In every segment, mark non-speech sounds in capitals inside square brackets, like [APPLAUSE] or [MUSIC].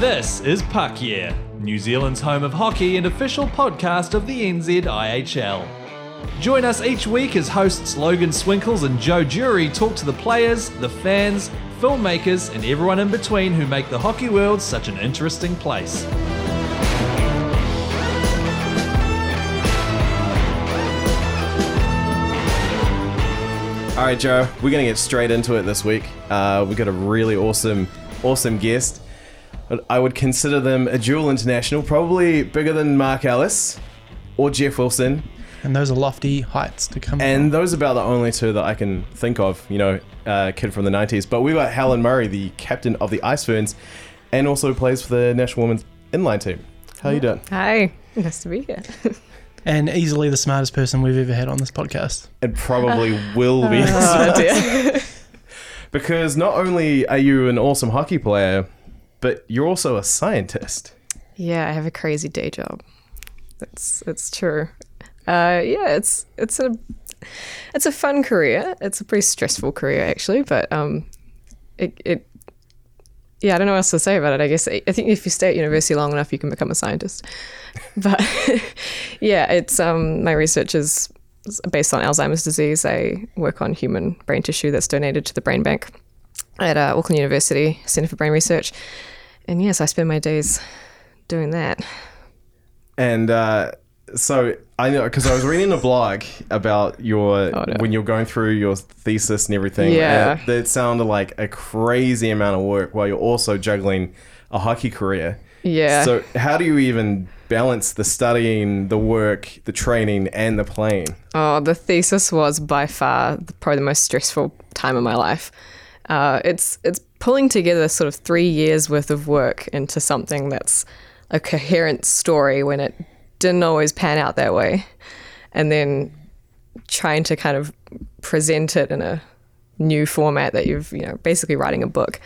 This is Puck Yeah, New Zealand's home of hockey and official podcast of the NZIHL. Join us each week as hosts Logan Swinkles and Joe Jury talk to the players, the fans, filmmakers, and everyone in between who make the hockey world such an interesting place. All right, Joe, we're going to get straight into it this week. Uh, we've got a really awesome, awesome guest. I would consider them a dual international, probably bigger than Mark Ellis or Jeff Wilson. And those are lofty heights to come And those are about the only two that I can think of, you know, uh, kid from the 90s. But we've got Helen Murray, the captain of the Ice Fernz, and also plays for the National Women's Inline team. How you doing? Hi, nice to be here. [LAUGHS] and easily the smartest person we've ever had on this podcast. It probably will be. [LAUGHS] Oh dear. [LAUGHS] because not only are you an awesome hockey player, but you're also a scientist. yeah, I have a crazy day job. That's that's true. Uh, yeah, it's it's a it's a fun career. It's a pretty stressful career actually, but um, it it yeah, I don't know what else to say about it. I guess I think if you stay at university long enough, you can become a scientist. [LAUGHS] But yeah, it's um, my research is based on Alzheimer's disease. I work on human brain tissue that's donated to the brain bank at uh, Auckland University Centre for Brain Research. And yes, I spend my days doing that. And uh, so I know because I was reading a blog about your [LAUGHS] Oh, no. when you're going through your thesis and everything. Yeah. and it sounded like a crazy amount of work while you're also juggling a hockey career. Yeah. So how do you even balance the studying, the work, the training, and the playing? Oh, the thesis was by far probably the most stressful time of my life. Uh, it's it's pulling together sort of three years worth of work into something that's a coherent story when it didn't always pan out that way, and then trying to kind of present it in a new format that you've you know basically writing a book,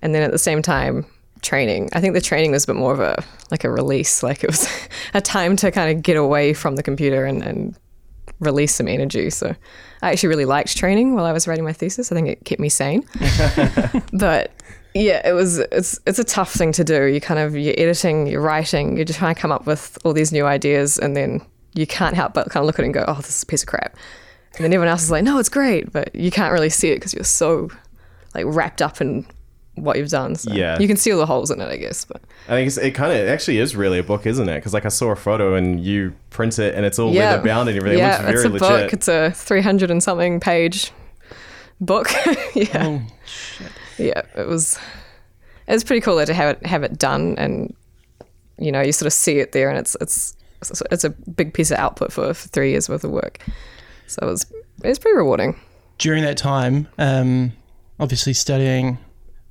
and then at the same time training. I think the training was a bit more of a like a release, like it was [LAUGHS] a time to kind of get away from the computer and, and release some energy. So I actually really liked training while I was writing my thesis. I think it kept me sane. [LAUGHS] but yeah, it was it's it's a tough thing to do. You kind of you're editing, you're writing, you're just trying to come up with all these new ideas and then you can't help but kind of look at it and go, "Oh, this is a piece of crap." And then everyone else is like, "No, it's great," but you can't really see it because you're so like wrapped up in what you've done. So Yeah. you can see all the holes in it, I guess. But I think it's, it kind of it actually is really a book, isn't it? Because like I saw a photo and you print it and it's all yeah, leather bound and everything. Yeah, it looks it's a legit. book. It's a 300 and something page book. [LAUGHS] yeah. Oh, yeah, it was. It was pretty cool though, to have it have it done, and you know, you sort of see it there, and it's it's it's, it's a big piece of output for, for three years worth of work. So it was it was pretty rewarding. during that time, um, obviously studying,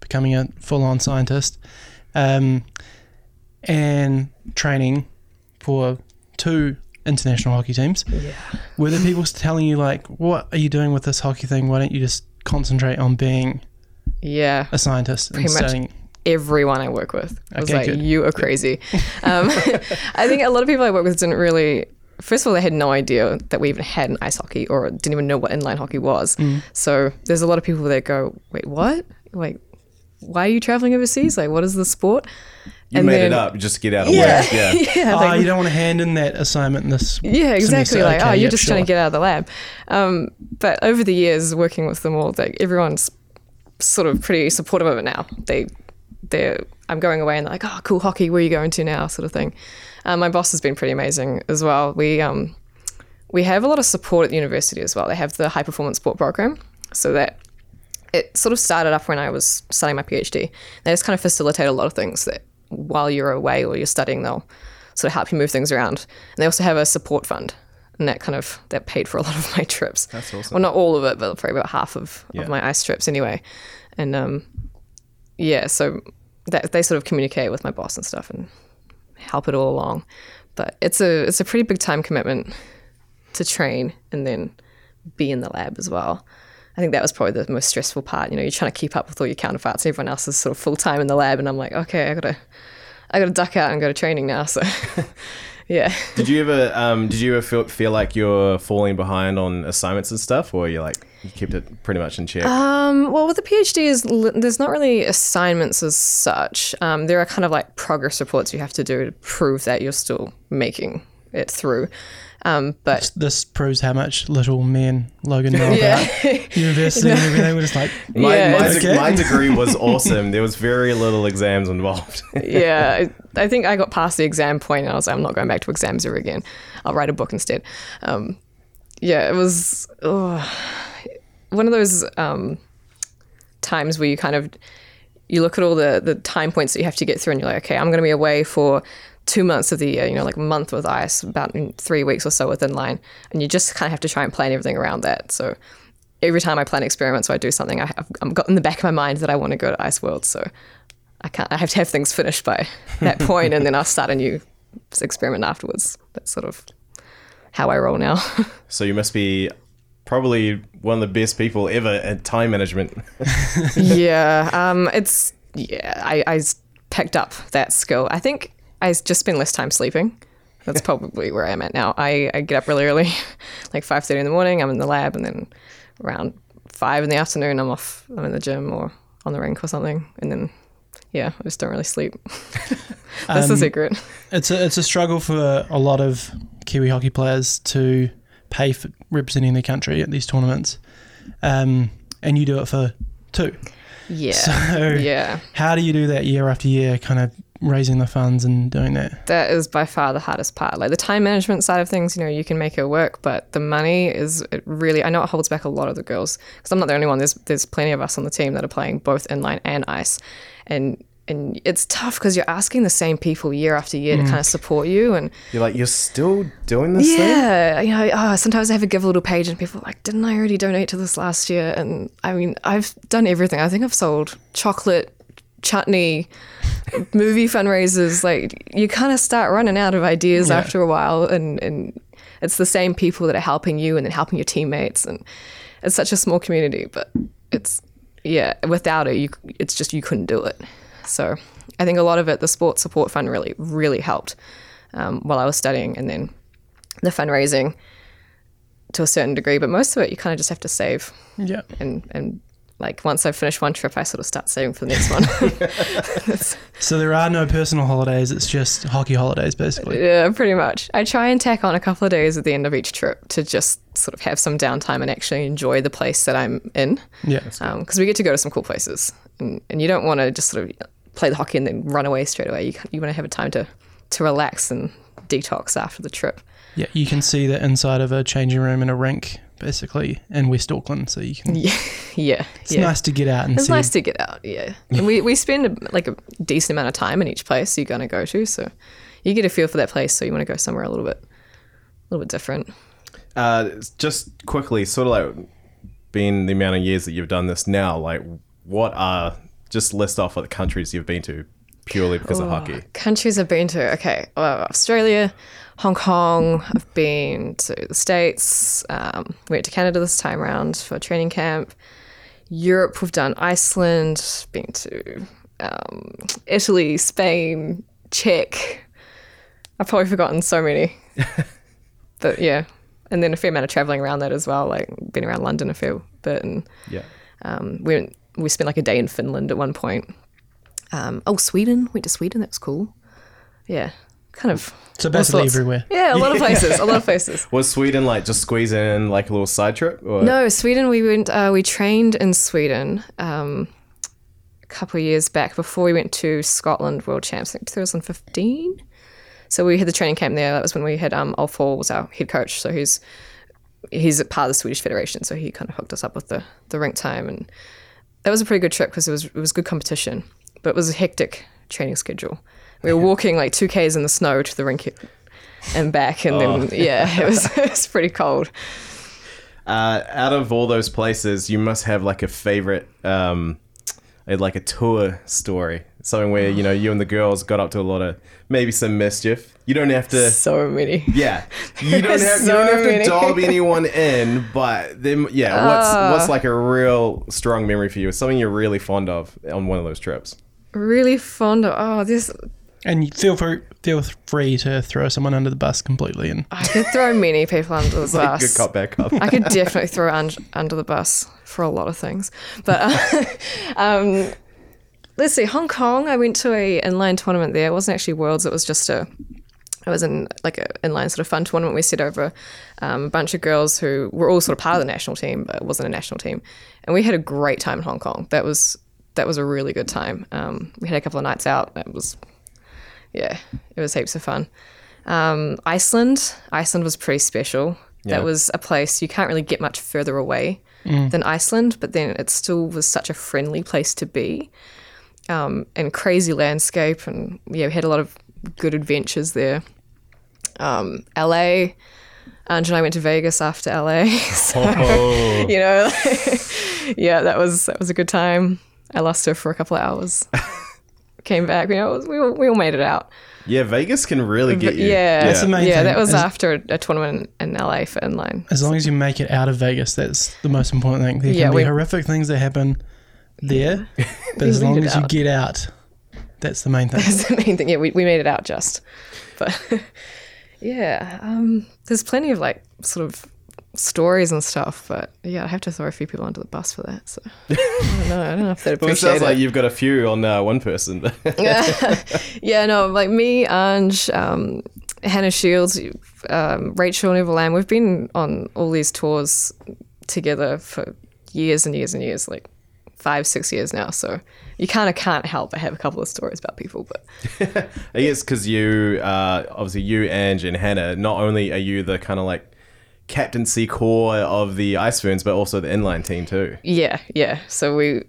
becoming a full-on scientist, um, and training for two international hockey teams. Yeah. Were there people telling you like, "What are you doing with this hockey thing? Why don't you just concentrate on being Yeah. a scientist and Pretty much. studying?" Everyone I work with I was Okay, like, good. "You are crazy." [LAUGHS] Um, [LAUGHS] I think a lot of people I work with didn't really. First of all, they had no idea that we even had an ice hockey, or didn't even know what inline hockey was. Mm. So there's a lot of people that go, "Wait, what? Like, why are you traveling overseas? Like, what is the sport?" you and made then- it up just to get out of Yeah, work. [LAUGHS] Yeah. yeah, Oh, like- you don't want to hand in that assignment in this. Yeah, exactly. semester. Like, oh, you're yep, just trying to get out of the lab. Um, but over the years, working with them all, like everyone's sort of pretty supportive of it now. They, they're. I'm going away, and they're like, oh, cool hockey. Where are you going to now? Sort of thing. Um, my boss has been pretty amazing as well. We um, we have a lot of support at the university as well. They have the high performance sport program, so that it sort of started up when I was studying my PhD. They just kind of facilitate a lot of things that while you're away or you're studying, they'll sort of help you move things around. And they also have a support fund, and that kind of that paid for a lot of my trips. That's awesome. Well, not all of it, but probably about half of, Yeah. of my ice trips anyway. And um, yeah, so that they sort of communicate with my boss and stuff and help it all along. But it's a it's a pretty big time commitment to train and then be in the lab as well. I think that was probably the most stressful part. You know, you're trying to keep up with all your counterparts. Everyone else is sort of full time in the lab, and I'm like, okay, I gotta, I gotta duck out and go to training now. So, [LAUGHS] Yeah. Did you ever um, did you ever feel, feel like you're falling behind on assignments and stuff, or you like you kept it pretty much in check? Um, well, with the PhD, is there's not really assignments as such. Um, there are kind of like progress reports you have to do to prove that you're still making it through. Um, but This proves how much little me and Logan know [LAUGHS] yeah, about university and [LAUGHS] everything. We're just like, my, yeah, my, it's- de- my degree was [LAUGHS] awesome. There was very little exams involved. yeah. I, I think I got past the exam point, and I was like, I'm not going back to exams ever again. I'll write a book instead. Um, yeah, it was ugh, one of those um, times where you kind of you look at all the the time points that you have to get through, and you're like, okay, I'm going to be away for two months of the year. You know, like a month with ice, about three weeks or so with inline, and you just kind of have to try and plan everything around that. So. Every time I plan experiments or I do something, I have I've got in the back of my mind that I want to go to Ice World. So I can't. I have to have things finished by [LAUGHS] that point, and then I'll start a new experiment afterwards. That's sort of how I roll now. [LAUGHS] so you must be probably one of the best people ever at time management. [LAUGHS] yeah, um, it's yeah. I, I picked up that skill. I think I just spend less time sleeping. That's probably where I'm at now. I, I get up really early, [LAUGHS] like five thirty in the morning. I'm in the lab, and then around five in the afternoon, I'm off. I'm in the gym or on the rink or something, and then yeah, I just don't really sleep. [LAUGHS] That's the Um, secret. it's a, it's a struggle for a lot of Kiwi hockey players to pay for representing their country at these tournaments. Um, and you do it for two. Yeah, [LAUGHS] So yeah. how do you do that year after year, kind of raising the funds and doing that? that is by far the hardest part. Like the time management side of things, you know, you can make it work, but the money is it really. I know it holds back a lot of the girls because I'm not the only one. There's there's plenty of us on the team that are playing both inline and ice, and and it's tough because you're asking the same people year after year to mm. kind of support you and You're like, you're still doing this thing? yeah, you know, oh, sometimes I have a give a little page and people are like, didn't I already donate to this last year? And I mean, I've done everything. I think I've sold chocolate, chutney, movie fundraisers. Like, you kind of start running out of ideas Yeah. after a while, and, and it's the same people that are helping you and then helping your teammates. And it's such a small community, but it's, yeah, without it, you, it's just you couldn't do it. So I think a lot of it, the sports support fund really, really helped um, while I was studying, and then the fundraising to a certain degree. But most of it, you kind of just have to save, Yeah. and and like once I finish one trip, I sort of start saving for the next one. [LAUGHS] So there are no personal holidays. It's just hockey holidays, basically. yeah, pretty much. I try and tack on a couple of days at the end of each trip to just sort of have some downtime and actually enjoy the place that I'm in, Yeah. because um, we get to go to some cool places, and, and you don't want to just sort of play the hockey and then run away straight away. You you want to have a time to to relax and detox after the trip. Yeah. You can see the inside of a changing room in a rink, basically, in West Auckland. So you can. [LAUGHS] Yeah, yeah. It's yeah. nice to get out and It's see. nice to get out, yeah. And we, we spend a, like a decent amount of time in each place you're going to go to, so you get a feel for that place. So you want to go somewhere a little bit, a little bit different. Uh, just quickly, sort of like being the amount of years that you've done this now, like what are just list off what the countries you've been to purely because of hockey? Countries I've been to, okay, well, Australia, Hong Kong. I've been to the States. Um, went to Canada this time around for training camp. Europe, we've done Iceland. Been to um, Italy, Spain, Czech. I've probably forgotten so many. [LAUGHS] but yeah, and then a fair amount of traveling around that as well. Like been around London a fair bit, and Yeah. um, we went, we spent like a day in Finland at one point. Um, oh, Sweden. Went to Sweden. That was cool. Yeah, kind of. So basically everywhere. Yeah, a lot of [LAUGHS] places. A lot of places. Was Sweden like just squeeze in like a little side trip? Or? No, Sweden. We went. Uh, we trained in Sweden um, a couple of years back before we went to Scotland World Champs. I think 2015. So we had the training camp there. That was when we had um, Ulf Hall was our head coach. So he's he's a part of the Swedish Federation. So he kind of hooked us up with the the rink time, and that was a pretty good trip because it was it was good competition, but it was a hectic training schedule. We were walking like two k's in the snow to the rink and back, and then yeah, it was [LAUGHS] it was pretty cold. Uh, out of all those places, you must have like a favorite, um, like a tour story, something where you know you and the girls got up to a lot of maybe some mischief. You don't have to. So many. Yeah, you [LAUGHS] don't have, you don't have to dob anyone in, but then yeah, what's Ah. what's like a real strong memory for you? It's Something you're really fond of on one of those trips. really fond of oh this And you feel free, feel free to throw someone under the bus completely. And I could throw many people under the [LAUGHS] bus. good cop, bad cop. I could definitely throw un- under the bus for a lot of things. But uh, [LAUGHS] um, let's see, Hong Kong. I went to a inline tournament there. It wasn't actually Worlds. It was just a. It was in like an inline sort of fun tournament. We set over um, a bunch of girls who were all sort of part of the national team, but it wasn't a national team. And we had a great time in Hong Kong. That was that was a really good time. Um, we had a couple of nights out. It was yeah, it was heaps of fun. Um, Iceland, Iceland was pretty special. Yeah. That was a place you can't really get much further away than Iceland, but then it still was such a friendly place to be. Um, and crazy landscape, and yeah, we had a lot of good adventures there. Um, LA, Ange and I went to Vegas after LA, [LAUGHS] so Oh, you know, [LAUGHS] yeah, that was that was a good time. I lost her for a couple of hours. [LAUGHS] Came back, you know, we all, we all made it out. yeah, Vegas can really get you. Yeah, That's the main yeah, that was As- after a, a tournament in LA for inline. as long as you make it out of Vegas, that's the most important thing. There can Yeah, be we- horrific things that happen there, but [LAUGHS] as long made it as you out. get out, that's the main thing. That's the main thing. Yeah, we, we made it out just. But [LAUGHS] yeah, um, there's plenty of like sort of stories and stuff. But yeah, I have to throw a few people under the bus for that. So [LAUGHS] I don't know. I don't know if they'd Well, it appreciate sounds like you've got a few on uh, one person. [LAUGHS] [LAUGHS] yeah, no, like me, Ange, um, Hannah Shields, um, Rachel Neverland, we've been on all these tours together for years and years and years, like five, six years now. So you kind of can't help but have a couple of stories about people. But I guess because you, uh, obviously, you, Ange, and Hannah, not only are you the kind of like captaincy core of the Ice Fernz, but also the inline team too. yeah, yeah. So we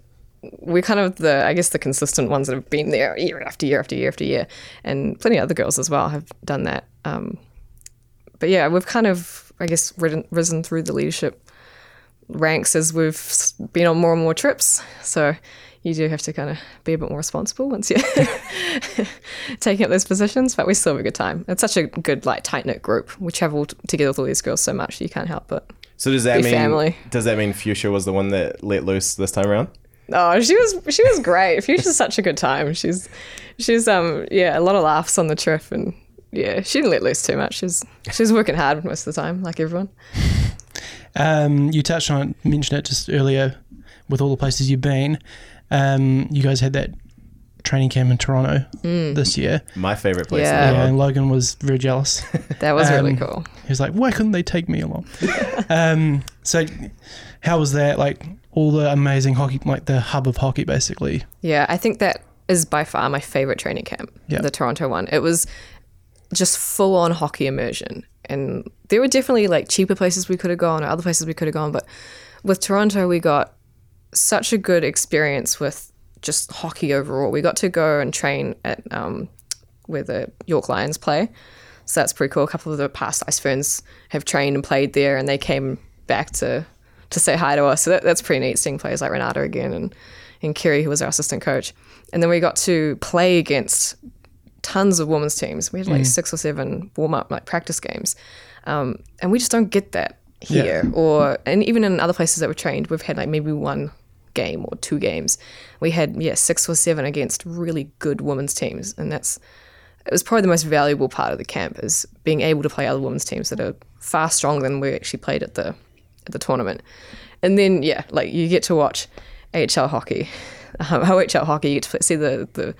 we're kind of the I guess the consistent ones that have been there year after year after year after year, and plenty of other girls as well have done that. Um, but yeah, we've kind of I guess risen, risen through the leadership ranks as we've been on more and more trips. So you do have to kind of be a bit more responsible once you're [LAUGHS] taking up those positions. But we still have a good time. It's such a good like tight knit group. We travelled together with all these girls so much you can't help but. So does that Be mean family. does that mean Fuchsia was the one that let loose this time around? Oh, she was she was great. Fuchsia's such a good time. She's she's um yeah, a lot of laughs on the trip and yeah, she didn't let loose too much. She's she's working hard most of the time, like everyone. Um, you touched on it, mentioned it just earlier with all the places you've been. Um, you guys had that training camp in Toronto this year. My favorite place. Yeah. Yeah, and Logan was very jealous. [LAUGHS] That was really Um, cool. He was like, "Why couldn't they take me along?" [LAUGHS] um, so, how was that? Like all the amazing hockey, like the hub of hockey, basically. Yeah, I think that is by far my favorite training camp, Yeah. the Toronto one. It was just full on hockey immersion. And there were definitely like cheaper places we could have gone or other places we could have gone. But with Toronto, we got such a good experience with just hockey overall. We got to go and train at um, where the York Lions play. So that's pretty cool. A couple of the past Ice Fernz have trained and played there, and they came back to to say hi to us. So that, that's pretty neat seeing players like Renata again and, and Kiri, who was our assistant coach. And then we got to play against tons of women's teams. We had like six or seven warm up, like practice games. Um, and we just don't get that here. Or, and even in other places that we're trained, we've had like maybe one game or two games. We had, yeah, six or seven against really good women's teams. And that's, it was probably the most valuable part of the camp is being able to play other women's teams that are far stronger than we actually played at the at the tournament. And then yeah, like you get to watch AHL hockey, [LAUGHS] um, OHL hockey. You get to see the the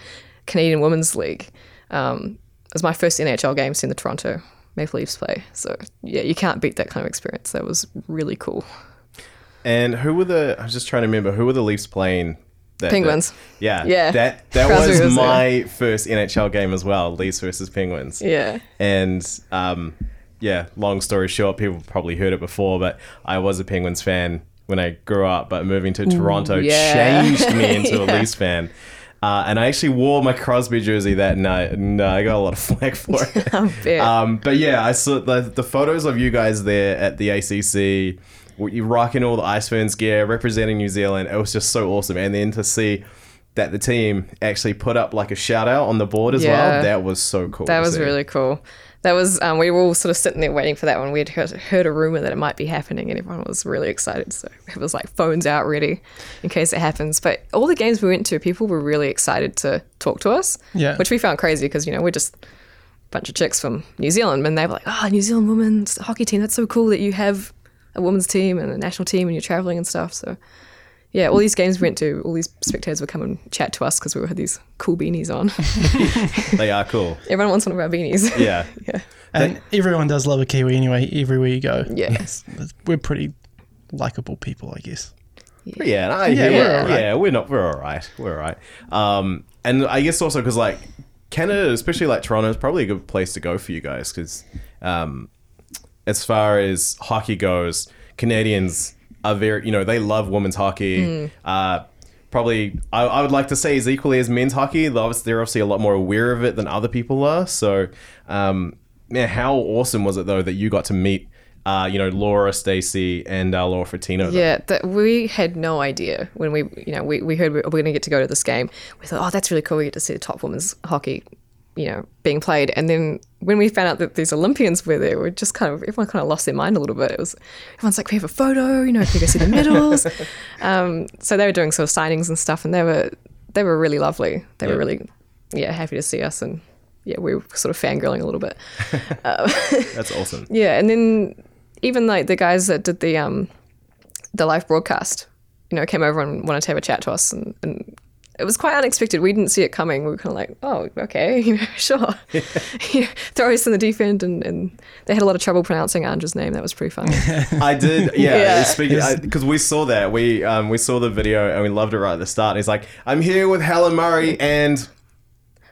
Canadian Women's League. Um, it was my first NHL game seeing the Toronto Maple Leafs play. So yeah, you can't beat that kind of experience. That was really cool. And who were the? I was just trying to remember who were the Leafs playing. That, Penguins. that- yeah. Yeah. That that was was there. my first NHL game as well. Leafs versus Penguins. Yeah. And um, yeah. Long story short, people probably heard it before, but I was a Penguins fan when I grew up. But moving to Toronto yeah. changed me [LAUGHS] into a Leafs fan. Uh, and I actually wore my Crosby jersey that night, and uh, I got a lot of [LAUGHS] flack for [LAUGHS] it. Um, but yeah, I saw the, the photos of you guys there at the ACC. You rocking all the Ice Fernz gear, representing New Zealand. It was just so awesome. And then to see that the team actually put up like a shout out on the board as Yeah. well. That was so cool. That was see. really cool. That was um, we were all sort of sitting there waiting for that one. We'd heard, heard a rumor that it might be happening, and everyone was really excited. So it was like phones out ready in case it happens. But all the games we went to, people were really excited to talk to us. Yeah. which we found crazy because you know we're just a bunch of chicks from New Zealand, and they were like, "Oh, New Zealand women's hockey team. That's so cool that you have a women's team and a national team, and you're traveling and stuff." So. Yeah, all these games we went to, all these spectators would come and chat to us because we had these cool beanies on. [LAUGHS] They are cool. [LAUGHS] Everyone wants one of our beanies. Yeah. [LAUGHS] yeah. And everyone does love a Kiwi anyway, everywhere you go. Yes. We're pretty likable people, I guess. Yeah, no, Yeah, yeah, we're we're, alright. yeah, we're not, we're all right, we're all right. Um, and I guess also because like Canada, especially like Toronto, is probably a good place to go for you guys because, um, as far as hockey goes, Canadians are very, you know, they love women's hockey. Uh, probably, I, I would like to say, is equally as men's hockey. They're obviously, they're obviously a lot more aware of it than other people are. So, um, man, how awesome was it though that you got to meet? Uh, you know, Laura, Stacey, and uh, Laura Fortino. Yeah, that we had no idea when we, you know, we, we heard we we're going to get to go to this game. We thought, oh, that's really cool. We get to see the top women's hockey, you know, being played. And then when we found out that these Olympians were there, we just kind of everyone kind of lost their mind a little bit. It was everyone's like, we have a photo, you know, can we go see the medals? [LAUGHS] um, so they were doing sort of signings and stuff, and they were they were really lovely. They were really, yeah, happy to see us, and yeah, we were sort of fangirling a little bit. [LAUGHS] [LAUGHS] That's awesome. Yeah, and then even like the guys that did the um the live broadcast, you know, came over and wanted to have a chat to us, and, and it was quite unexpected. We didn't see it coming. We were kind of like, oh, okay, [LAUGHS] you know, sure. [LAUGHS] You know, Throw us in the deep end, and, and they had a lot of trouble pronouncing Andrew's name. That was pretty funny. [LAUGHS] I did, yeah. Yeah. Because we saw that, we um, we saw the video and we loved it right at the start. And he's like, "I'm here with Helen Murray and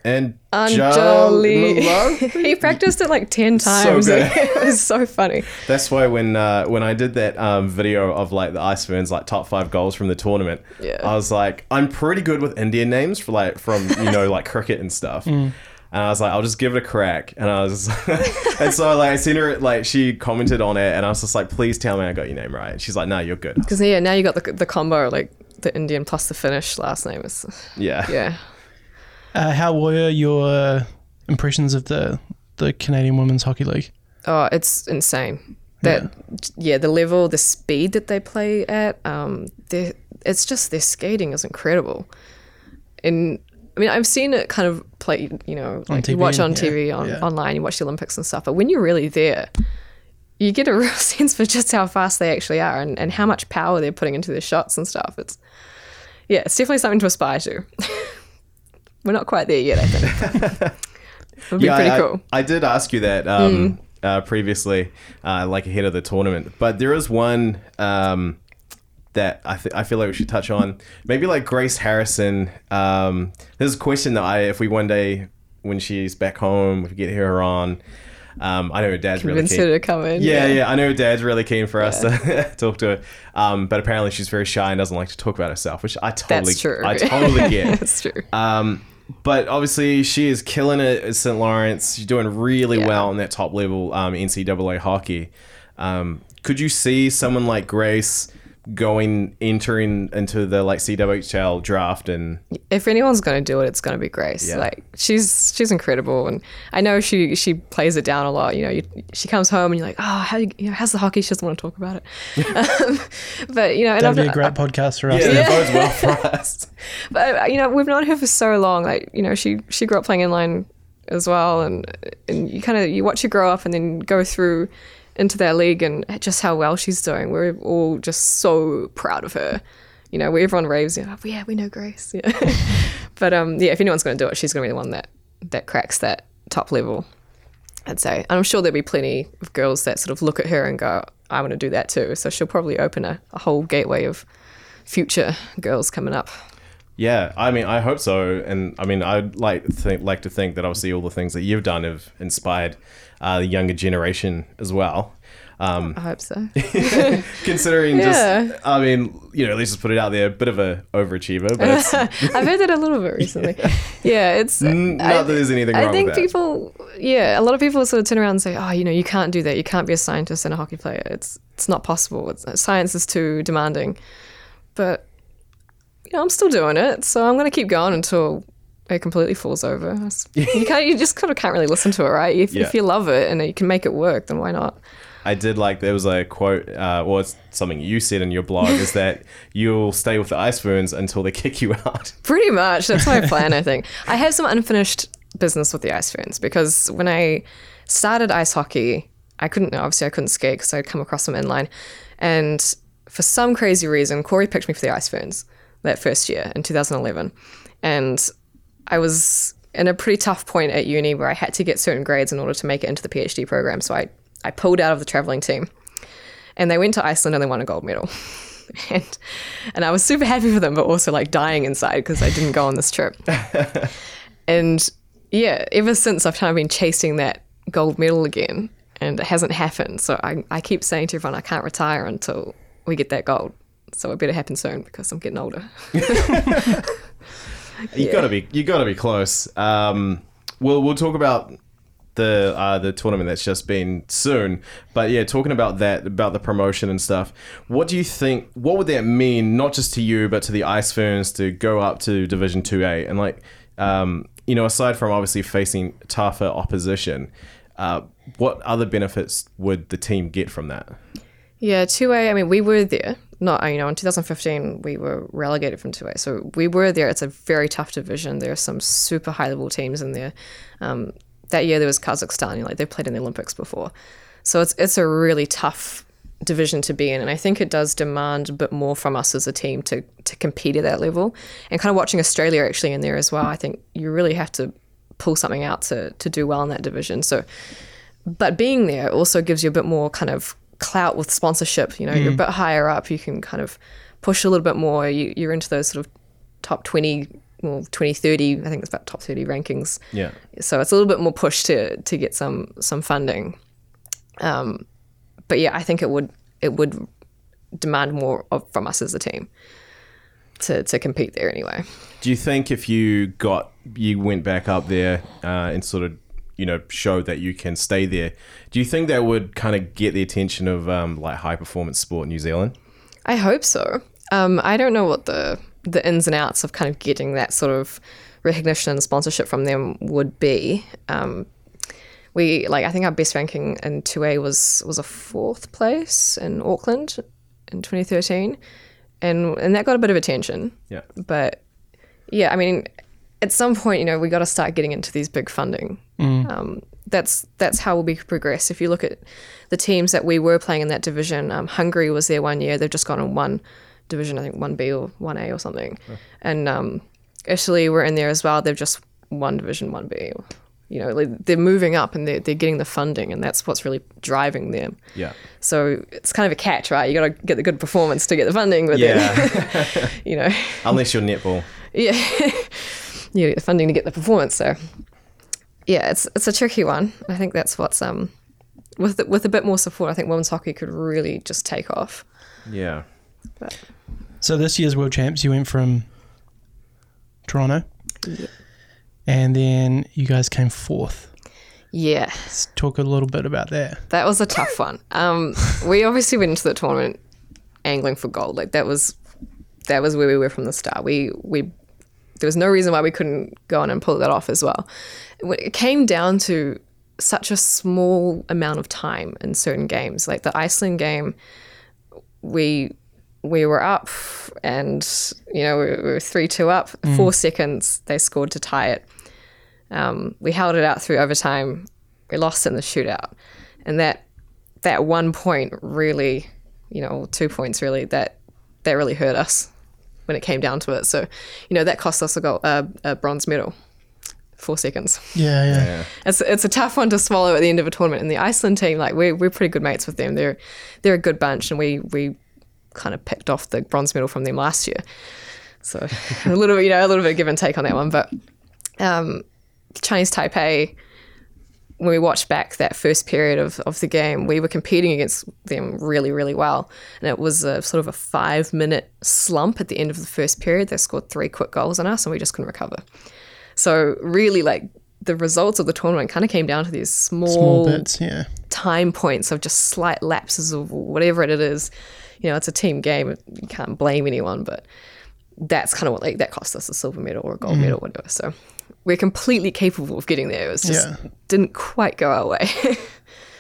and Anjali. [LAUGHS] He practiced it like ten So times. good. [LAUGHS] it was so funny. That's why when uh, when I did that um, video of like the Ice Fernz like top five goals from the tournament, Yeah. I was like, I'm pretty good with Indian names for like from you know like cricket and stuff. And I was like, I'll just give it a crack. And I was, [LAUGHS] and so like I seen her like she commented on it, and I was just like, please tell me I got your name right. She's like, No, you're good. Because yeah, now you got the the combo like the Indian plus the Finnish last name is Yeah, yeah. Uh, how were your impressions of the the Canadian Women's Hockey League? Oh, it's insane. That yeah. the level, the speed that they play at, um, it's just their skating is incredible. And I mean, I've seen it kind of play, you know, like you watch on yeah, TV, on yeah. online, you watch the Olympics and stuff. But when you're really there, you get a [LAUGHS] real sense for just how fast they actually are and, and how much power they're putting into their shots and stuff. It's yeah, it's definitely something to aspire to. [LAUGHS] We're not quite there yet, I think. [LAUGHS] It'll be Yeah, pretty I, cool. I, I did ask you that um, uh, previously, uh, like ahead of the tournament. But there is one um, that I, th- I feel like we should touch on. Maybe like Grace Harrison. Um, there's a question that I, if we one day when she's back home, if we get her on. Um, I know her dad's really Convince keen. her to come in. Yeah, yeah, I know her dad's really keen for us to [LAUGHS] talk to her. Um, but apparently she's very shy and doesn't like to talk about herself, which I totally, That's true. I totally [LAUGHS] get. That's true. Um, but obviously, she is killing it at St. Lawrence. She's doing really Yeah. well in that top level um, NCAA hockey. Um, could you see someone like Grace going entering into the like CWHL draft and if anyone's going to do it, it's going to be Grace. Yeah. Like she's she's incredible, and I know she she plays it down a lot. You know, you, she comes home and you're like, oh, how you, you know, how's the hockey? She doesn't want to talk about it. [LAUGHS] um, but you know, and That'd be I've, a great podcast for us. yeah, then. that bodes well for [LAUGHS] us. but you know, we've known her for so long. Like you know, she she grew up playing inline as well, and and you kind of you watch her grow up and then go through into their league and just how well she's doing. We're all just so proud of her. You know, everyone raves, you know, "Oh, yeah, we know Grace. [LAUGHS] Yeah. [LAUGHS] but um, yeah, if anyone's going to do it, she's going to be the one that that cracks that top level. I'd say. And I'm sure there'll be plenty of girls that sort of look at her and go, I want to do that too. So she'll probably open a, a whole gateway of future girls coming up. Yeah, I mean, I hope so, and I mean, I'd like think like to think that obviously all the things that you've done have inspired uh, the younger generation as well. Um, I hope so. [LAUGHS] considering Yeah. just, I mean, you know, let's just put it out there, a bit of a overachiever, but it's [LAUGHS] I've heard that a little bit recently. [LAUGHS] Yeah, it's. n- not that there's anything wrong I think people, yeah, a lot of people sort of turn around and say, "Oh, you know, you can't do that. You can't be a scientist and a hockey player. It's it's not possible. It's, science is too demanding." But you know, I'm still doing it, so I'm going to keep going until it completely falls over. [LAUGHS] You can't, you just kind of can't really listen to it, right? If, Yeah. if you love it and you can make it work, then why not? I did like there was a quote, uh, or it's something you said in your blog, is that [LAUGHS] you'll stay with the Ice Fernz until they kick you out. [LAUGHS] Pretty much. That's my plan, I think. I have some unfinished business with the Ice Fernz because when I started ice hockey, I couldn't, obviously, I couldn't skate because I'd come across them inline. And for some crazy reason, Corey picked me for the Ice Fernz that first year in 2011. And I was in a pretty tough point at uni where I had to get certain grades in order to make it into the PhD program. So I, I pulled out of the traveling team and they went to Iceland and they won a gold medal. [LAUGHS] and and I was super happy for them, but also like dying inside because I didn't go on this trip. [LAUGHS] and yeah, ever since I've kind of been chasing that gold medal again, and it hasn't happened. So I, I keep saying to everyone, I can't retire until we get that gold. So it better happen soon because I'm getting older. [LAUGHS] You gotta be, you gotta be close. Um, we'll we'll talk about the uh, the tournament that's just been soon, but yeah, talking about that, about the promotion and stuff. What do you think? What would that mean, not just to you, but to the Ice Fernz to go up to Division Two A and like, um, you know, aside from obviously facing tougher opposition, uh, what other benefits would the team get from that? Yeah, 2A, I mean, we were there. Not, you know, in 2015, we were relegated from 2A. So we were there. It's a very tough division. There are some super high level teams in there. Um, that year, there was Kazakhstan. You know, like they've played in the Olympics before. So it's, it's a really tough division to be in. And I think it does demand a bit more from us as a team to, to compete at that level. And kind of watching Australia actually in there as well, I think you really have to pull something out to, to do well in that division. So, but being there also gives you a bit more kind of clout with sponsorship. You know, you're a bit higher up. You can kind of push a little bit more. You, you're into those sort of top 20, well, 20, 30, I think it's about top 30 rankings. Yeah. So it's a little bit more push to, to get some, some funding. Um, but yeah, I think it would, it would demand more of, from us as a team to, to compete there anyway. Do you think if you got you went back up there uh, and sort of you know show that you can stay there, do you think that would kind of get the attention of um, like high performance sport in New Zealand? I hope so. Um, I don't know what the the ins and outs of kind of getting that sort of recognition and sponsorship from them would be. Um, we like I think our best ranking in two A was was a fourth place in Auckland in 2013, and and that got a bit of attention. Yeah. But yeah, I mean, at some point, you know, we got to start getting into these big funding. Um, that's that's how we progress. If you look at the teams that we were playing in that division, um, Hungary was there one year. They've just gone in one division, I think one B or one A or something, and um, Italy were in there as well. They've just one division, one B. You know, like they're moving up and they're, they're getting the funding, and that's what's really driving them. Yeah. So it's kind of a catch, right? You got to get the good performance to get the funding, but Yeah. then, [LAUGHS] you know, Unless you're netball. [LAUGHS] yeah, [LAUGHS] you get the funding to get the performance. So yeah, it's it's a tricky one. I think that's what's um with with a bit more support, I think women's hockey could really just take off. Yeah. So this year's world champs, you went from Toronto, and then you guys came fourth. Yeah, Let's talk a little bit about that. that was a tough one. Um, we obviously went into the tournament angling for gold. Like that was that was where we were from the start. We we there was no reason why we couldn't go on and pull that off as well. It came down to such a small amount of time in certain games. Like the Iceland game, we we were up and you know we were three two up. Four seconds they scored to tie it. Um, we held it out through overtime. We lost in the shootout, and that that one point really, you know, two points really that that really hurt us when it came down to it. So, you know, that cost us a gold, uh, a bronze medal. Four seconds. Yeah, yeah. It's it's a tough one to swallow at the end of a tournament. And the Iceland team, like we're we're pretty good mates with them. They're they're a good bunch, and we we kind of picked off the bronze medal from them last year. So [LAUGHS] a little bit, you know, a little bit of give and take on that one. But um, Chinese Taipei, when we watched back that first period of, of the game, we were competing against them really, really well. And it was a sort of a five minute slump at the end of the first period. They scored three quick goals on us and we just couldn't recover. So, really, like the results of the tournament kind of came down to these Small bits, yeah. time points of just slight lapses of whatever it is. You know, it's a team game. You can't blame anyone, but that's kind of what like that cost us a silver medal or a Mm. gold medal, whatever. So we're completely capable of getting there. It was just Yeah. didn't quite go our way. [LAUGHS]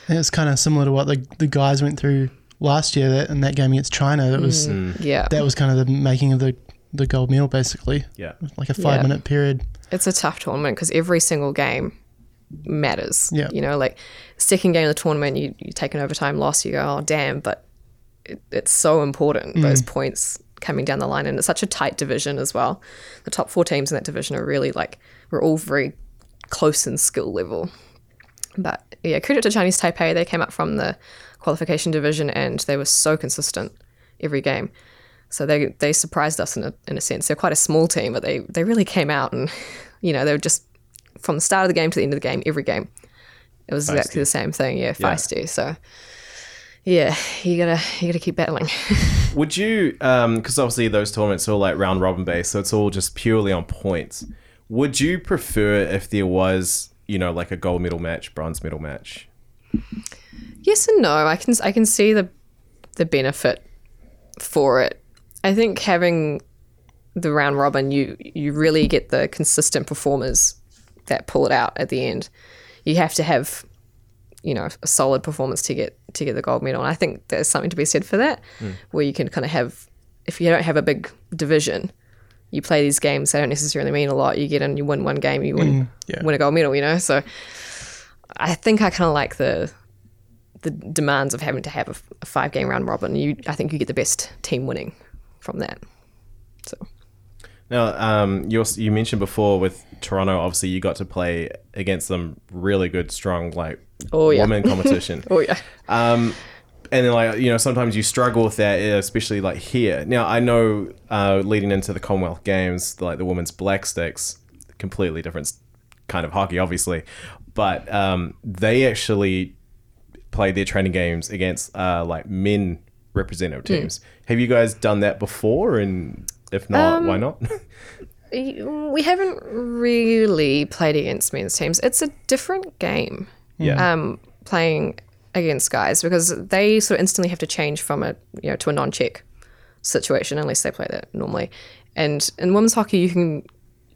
And it's kind of similar to what the the guys went through last year that in that game against China. That was yeah, that was kind of the making of the the gold medal basically. Yeah. Like a five Yeah. minute period. it's a tough tournament because every single game matters. Yeah. You know, like second game of the tournament, you, you take an overtime loss, you go, oh, damn, but it, it's so important, Mm. those points coming down the line. And it's such a tight division as well. The top four teams in that division are really like, we're all very close in skill level. But yeah, credit to Chinese Taipei. They came up from the qualification division and they were so consistent every game. So they they surprised us in a, in a sense. They're quite a small team, but they, they really came out and, you know, they were just from the start of the game to the end of the game, every game. It was exactly the same thing. Yeah, feisty. So yeah, you gotta you gotta keep battling. [LAUGHS] Would you, um, because obviously those tournaments are all like round robin based, so it's all just purely on points. Would you prefer if there was, you know, like a gold medal match, bronze medal match? yes and no. I can I can see the the benefit for it. I think having the round robin, you you really get the consistent performers that pull it out at the end. You have to have, you know, a solid performance to get to get the gold medal. And I think there's something to be said for that, hmm. where you can kind of have, if you don't have a big division, you play these games. They don't necessarily mean a lot. You get in, you win one game, you win yeah. win a gold medal. You know, so I think I kind of like the the demands of having to have a five game round robin. You, I think you get the best team winning from that. So Now, um, you you mentioned before with Toronto, obviously you got to play against them really good, strong like Oh, yeah. women competition. [LAUGHS] oh yeah, Um, and then like you know sometimes you struggle with that, especially like here. Now I know uh, leading into the Commonwealth Games, like the women's black sticks, completely different kind of hockey, obviously, but um, they actually played their training games against uh, like men representative teams. Have you guys done that before? And if not, why not? [LAUGHS] we haven't really played against men's teams. It's a different game. yeah. um, playing against guys because they sort of instantly have to change from a you know to a non-check situation unless they play that normally. And in women's hockey, you can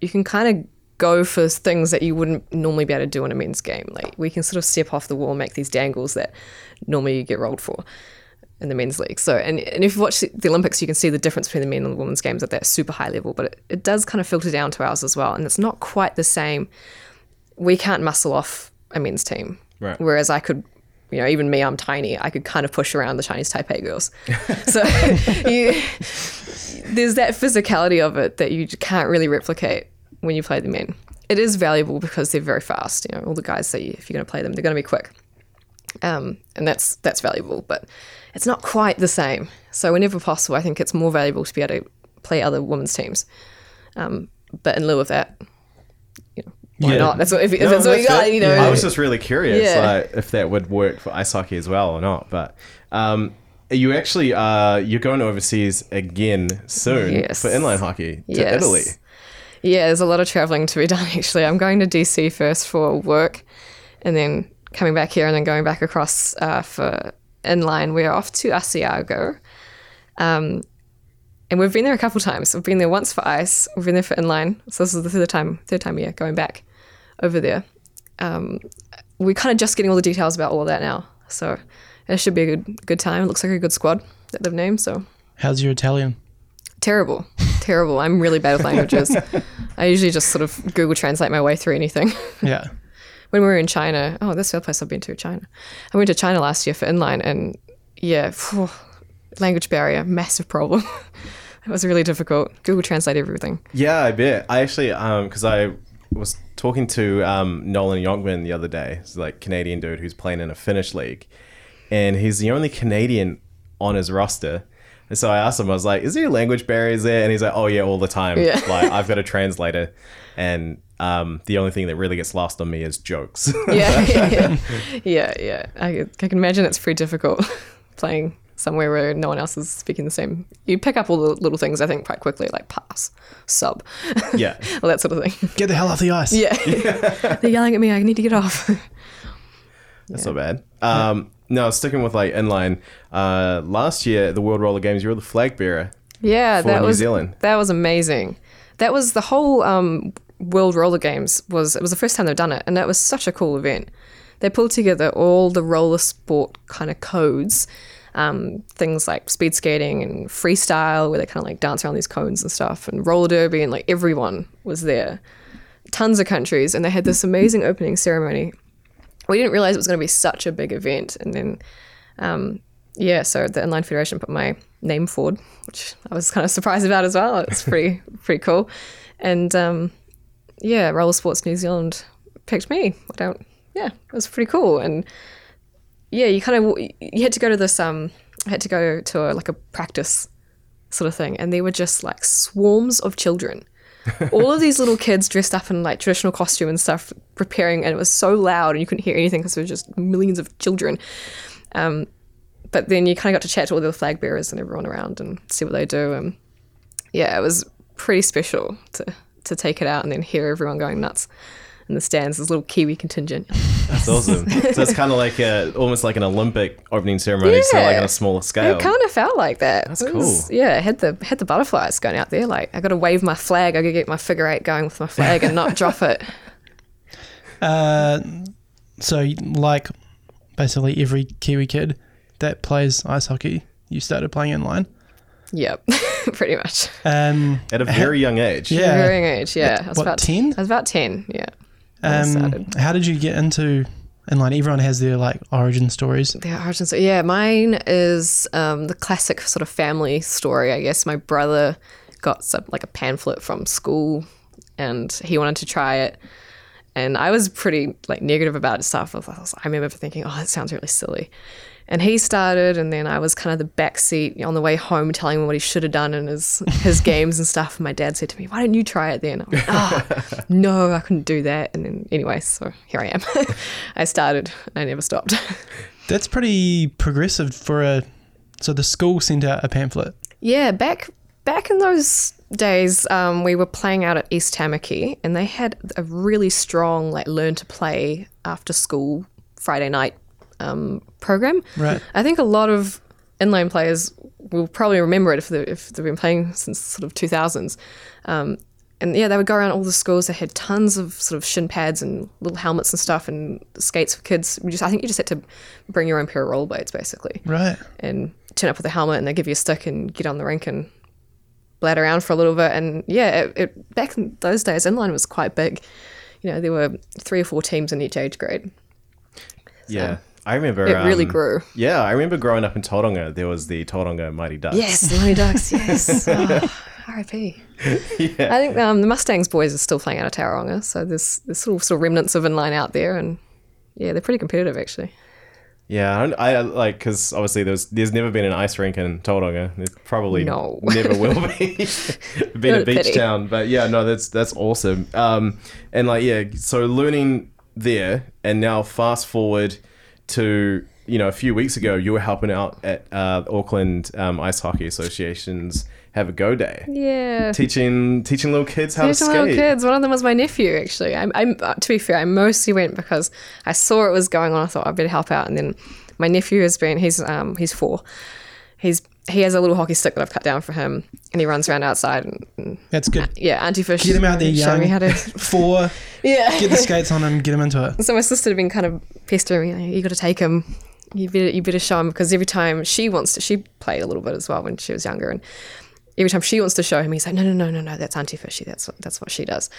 you can kind of go for things that you wouldn't normally be able to do in a men's game. Like we can sort of step off the wall and make these dangles that normally you get rolled for in the men's league. So, and, and if you watch the Olympics, you can see the difference between the men and the women's games at that super high level, but it, it does kind of filter down to ours as well. And it's not quite the same. We can't muscle off a men's team. Right. Whereas I could, you know, even me, I'm tiny, I could kind of push around the Chinese Taipei girls. [LAUGHS] so you, there's that physicality of it that you can't really replicate when you play the men. It is valuable because they're very fast. You know, all the guys you, if you're going to play them, they're going to be quick um, and that's that's valuable. But it's not quite the same. So whenever possible, I think it's more valuable to be able to play other women's teams. Um, but in lieu of that, why Yeah. not? That's what if, No, that's what you got. You know, I was just really curious Yeah. like, if that would work for ice hockey as well or not. But um, you actually uh, you're going overseas again soon Yes. for inline hockey to Yes. Italy. Yeah, there's a lot of traveling to be [LAUGHS] done actually. I'm going to DC first for work and then coming back here and then going back across uh, for inline. We're off to Asiago. Um, and we've been there a couple times. We've been there once for ice, we've been there for inline. So this is the third time, third time yeah, going back over there. Um, we're kind of just getting all the details about all of that now. So it should be a good good time. It looks like a good squad that they've named. So How's your Italian? Terrible. Terrible. I'm really bad with [LAUGHS] languages. I usually just sort of Google translate my way through anything. [LAUGHS] Yeah. when we were in China, oh, that's the other place I've been to, China. I went to China last year for inline and yeah, phew, language barrier, massive problem. [LAUGHS] it was really difficult. Google translate everything. Yeah, I bet. I actually um because I was talking to um, Nolan Youngman the other day. He's like Canadian dude who's playing in a Finnish league, and he's the only Canadian on his roster. And so I asked him, I was like, "Is there language barriers there?" And he's like, "Oh yeah, all the time. Yeah. Like I've got a translator, and um, the only thing that really gets lost on me is jokes." Yeah, [LAUGHS] yeah, yeah, yeah. I, I can imagine it's pretty difficult [LAUGHS] playing somewhere where no one else is speaking the same. You pick up all the little things, I think, quite quickly, like pass, sub, [LAUGHS] yeah. all that sort of thing. Get the hell off the ice. Yeah. [LAUGHS] They're yelling at me. I need to get off. [LAUGHS] That's not bad. Um, no, sticking with like inline. Uh, last year the World Roller Games, you were the flag bearer Yeah, for that New was Zealand. that was amazing. That was the whole um, World Roller Games was it was the first time they've done it, and that was such a cool event. They pulled together all the roller sport kind of codes, um, things like speed skating and freestyle, where they kind of like dance around these cones and stuff, and roller derby, and like everyone was there. Tons of countries, and they had this amazing opening ceremony. We didn't realize it was going to be such a big event, and then um, yeah, so the Inline Federation put my name forward, which I was kind of surprised about as well. It's pretty [LAUGHS] pretty cool, and um, yeah, Roller Sports New Zealand picked me. I don't, yeah, it was pretty cool, and yeah, you kind of you had to go to this um, I had to go to a, like a practice sort of thing, and there were just like swarms of children. [LAUGHS] All of these little kids dressed up in like traditional costume and stuff, preparing, and it was so loud, and you couldn't hear anything because there were just millions of children. Um, but then you kind of got to chat to all the flag bearers and everyone around and see what they do. And yeah, it was pretty special to to take it out and then hear everyone going nuts in the stands. This little Kiwi contingent. That's awesome. so it's kind of like a, almost like an Olympic opening ceremony, so like on a smaller scale. It kind of felt like that. That's It was- cool. Yeah, it had the had the butterflies going out there. Like I got to wave my flag. I got to get my figure eight going with my flag and not drop it. [LAUGHS] Uh, so, like basically every Kiwi kid that plays ice hockey, you started playing inline. Yep, [LAUGHS] pretty much. Um, At a very young age. Yeah. Varying age. Yeah, I was what, about 10? I was about ten. Yeah. Um, how did you get into inline? Everyone has their like origin stories. The origin story. Yeah, mine is um, the classic sort of family story. I guess my brother got some, like a pamphlet from school, and he wanted to try it. And I was pretty like negative about it stuff. I, was, I remember thinking, "Oh, that sounds really silly." And he started, and then I was kind of the back seat on the way home, telling him what he should have done in his his [LAUGHS] games and stuff. And my dad said to me, "Why don't you try it then?" I'm like, "Ah, [LAUGHS] no, I couldn't do that." And then anyway, so here I am. [LAUGHS] I started. I never stopped. That's pretty progressive for a. So the school sent out a pamphlet. Yeah, back back in those days, um, we were playing out at East Tamaki, and they had a really strong like learn to play after school Friday night um, program. Right. I think a lot of inline players will probably remember it if, they, if they've been playing since sort of 2000s. Um, and yeah, they would go around all the schools. They had tons of sort of shin pads and little helmets and stuff and skates for kids. We just, I think you just had to bring your own pair of rollerblades basically Right. and turn up with a helmet and they give you a stick and get on the rink and blad around for a little bit. And yeah, it, it, back in those days, inline was quite big. You know, there were three or four teams in each age grade. Yeah. I remember. It really um, grew. Yeah, I remember growing up in Tauranga. There was the Tauranga Mighty Ducks. Yes, the Money Ducks. Yes. [LAUGHS] Oh, R.I.P. I think um, the Mustangs boys are still playing out of Tauranga, so there's there's sort of, sort of remnants of inline out there, and yeah, they're pretty competitive actually. Yeah, I, don't- I like because obviously there's there's never been an ice rink in Tauranga. There probably No. never will be. [LAUGHS] [LAUGHS] been a a beach pity. town, but yeah, no, that's that's awesome. Um, and like yeah, so learning there, and now fast forward to you know a few weeks ago, you were helping out at uh, Auckland um, Ice Hockey Association's Have a Go Day, Yeah. teaching teaching little kids how There's to skate. little kids. One of them was my nephew, actually. I'm, I'm, uh, to be fair, I mostly went because I saw it was going on. I thought I'd better help out. And then my nephew has been, he's, um, he's four. He's, he has a little hockey stick that I've cut down for him, and he runs around outside. And, and That's good. Uh, yeah, Auntie Fish. Get him out there young. me how to. [LAUGHS] [LAUGHS] Four. Yeah. Get the skates on him. Get him into it. So my sister had been kind of pestering me. You got to take him. You better, you better show him because every time she wants to, she played a little bit as well when she was younger, and every time she wants to show him, he's like, no, no, no, no, no, that's Auntie Fishy. That's what, that's what she does.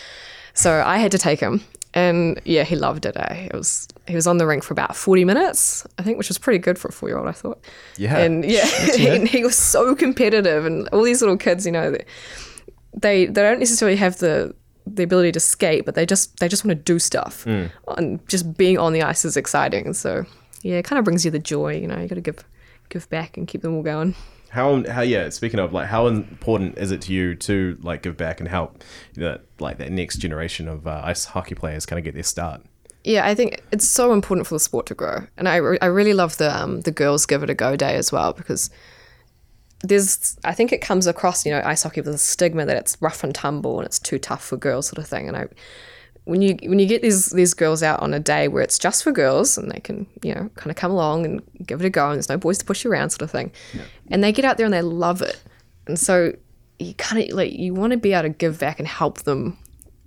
So I had to take him, and yeah, he loved it. Eh? It was he was on the rink for about forty minutes, I think, which was pretty good for a four year old. I thought. Yeah. And yeah, [LAUGHS] [LAUGHS] and he was so competitive, and all these little kids, you know, they they, they don't necessarily have the the ability to skate, but they just they just want to do stuff, and just being on the ice is exciting. So yeah, it kind of brings you the joy. You know, you got to give give back and keep them all going. How how yeah? Speaking of like, how important is it to you to like give back and help that like that next generation of uh, ice hockey players kind of get their start? Yeah, I think it's so important for the sport to grow, and I, re- I really love the um, the girls give it a go day as well because there's I think it comes across you know ice hockey with a stigma that it's rough and tumble and it's too tough for girls sort of thing, and I when you when you get these these girls out on a day where it's just for girls and they can you know kind of come along and give it a go and there's no boys to push you around sort of thing, and they get out there and they love it. and so you kind of like you want to be able to give back and help them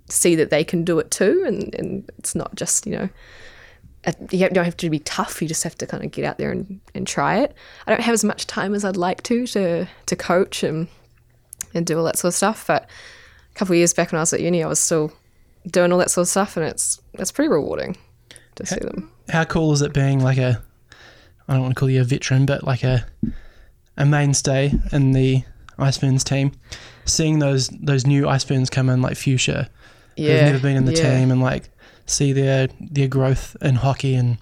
see that they can do it too, and and it's not just you know. You don't have to be tough. You just have to kind of get out there and, and try it. I don't have as much time as I'd like to to to coach and and do all that sort of stuff. But a couple of years back when I was at uni, I was still doing all that sort of stuff, and it's it's pretty rewarding to see them. How cool is it being like a, I don't want to call you a veteran, but like a, a mainstay in the Ice Fernz team, seeing those those new Ice Fernz come in like Fuchsia, yeah, who've never been in the yeah. team, and like see their their growth in hockey, and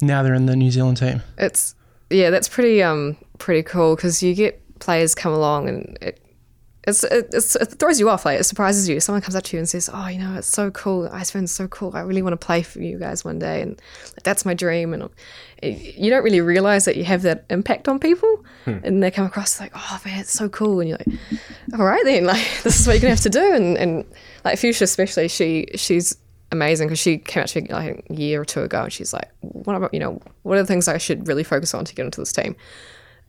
now they're in the New Zealand team. It's yeah, that's pretty um pretty cool because you get players come along and it. It's, it, it's, it throws you off, like it surprises you. Someone comes up to you and says, "Oh, you know, it's so cool. Ice Fernz so cool. I really want to play for you guys one day, and like, that's my dream." And it, you don't really realize that you have that impact on people, hmm. and they come across like, "Oh man, it's so cool," and you're like, "All right then, [LAUGHS] like this is what you're gonna have to do." And and like Fuchsia especially, she she's amazing because she came out to me like a year or two ago, and she's like, "What about you know what are the things I should really focus on to get into this team?"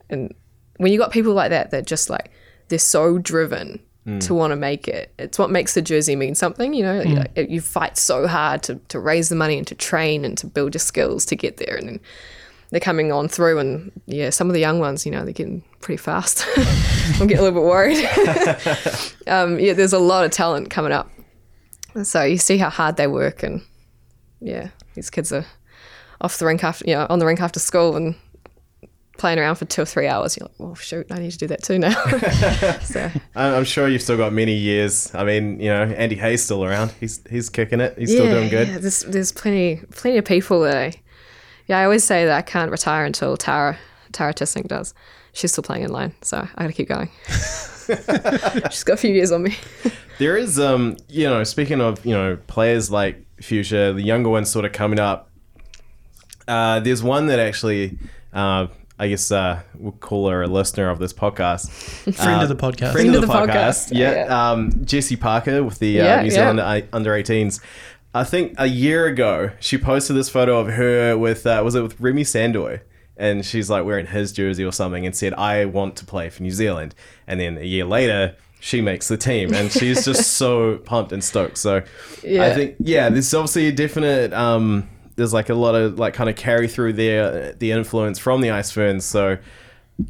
And when you got people like that that just like they're so driven to want to make it, it's what makes the jersey mean something. You know, Like, you fight so hard to to raise the money and to train and to build your skills to get there, and then they're coming on through, and yeah, some of the young ones, you know, they're getting pretty fast. [LAUGHS] I'm getting a little bit worried. [LAUGHS] um, yeah, there's a lot of talent coming up, so you see how hard they work, and yeah, these kids are off the rink after, you know, on the rink after school and playing around for two or three hours. You're like, well, shoot, I need to do that too now. [LAUGHS] so I'm sure you've still got many years. I mean, you know, Andy Hayes still around. He's he's kicking it. He's still doing good. Yeah, there's there's plenty plenty of people that I, yeah, I always say that I can't retire until Tara Tara Tissink does. She's still playing in line, so I got to keep going. [LAUGHS] She's got a few years on me. There is, um, you know, speaking of, you know, players like Fuchsia, the younger ones sort of coming up. Uh, there's one that actually, uh, I guess uh, we'll call her a listener of this podcast. [LAUGHS] Friend Uh, of the podcast. Friend, of the, the podcast. podcast. Yeah. Yeah. Um, Jessie Parker with the uh, Yeah, New. Zealand I- under 18s. I think a year ago, she posted this photo of her with, uh, was it with Remy Sandoy? And she's like wearing his jersey or something and said, I want to play for New Zealand. And then a year later, she makes the team and she's just [LAUGHS] so pumped and stoked. So I think, yeah, there's obviously a definite, um, there's like a lot of like kind of carry through there, the influence from the Ice Fernz. So,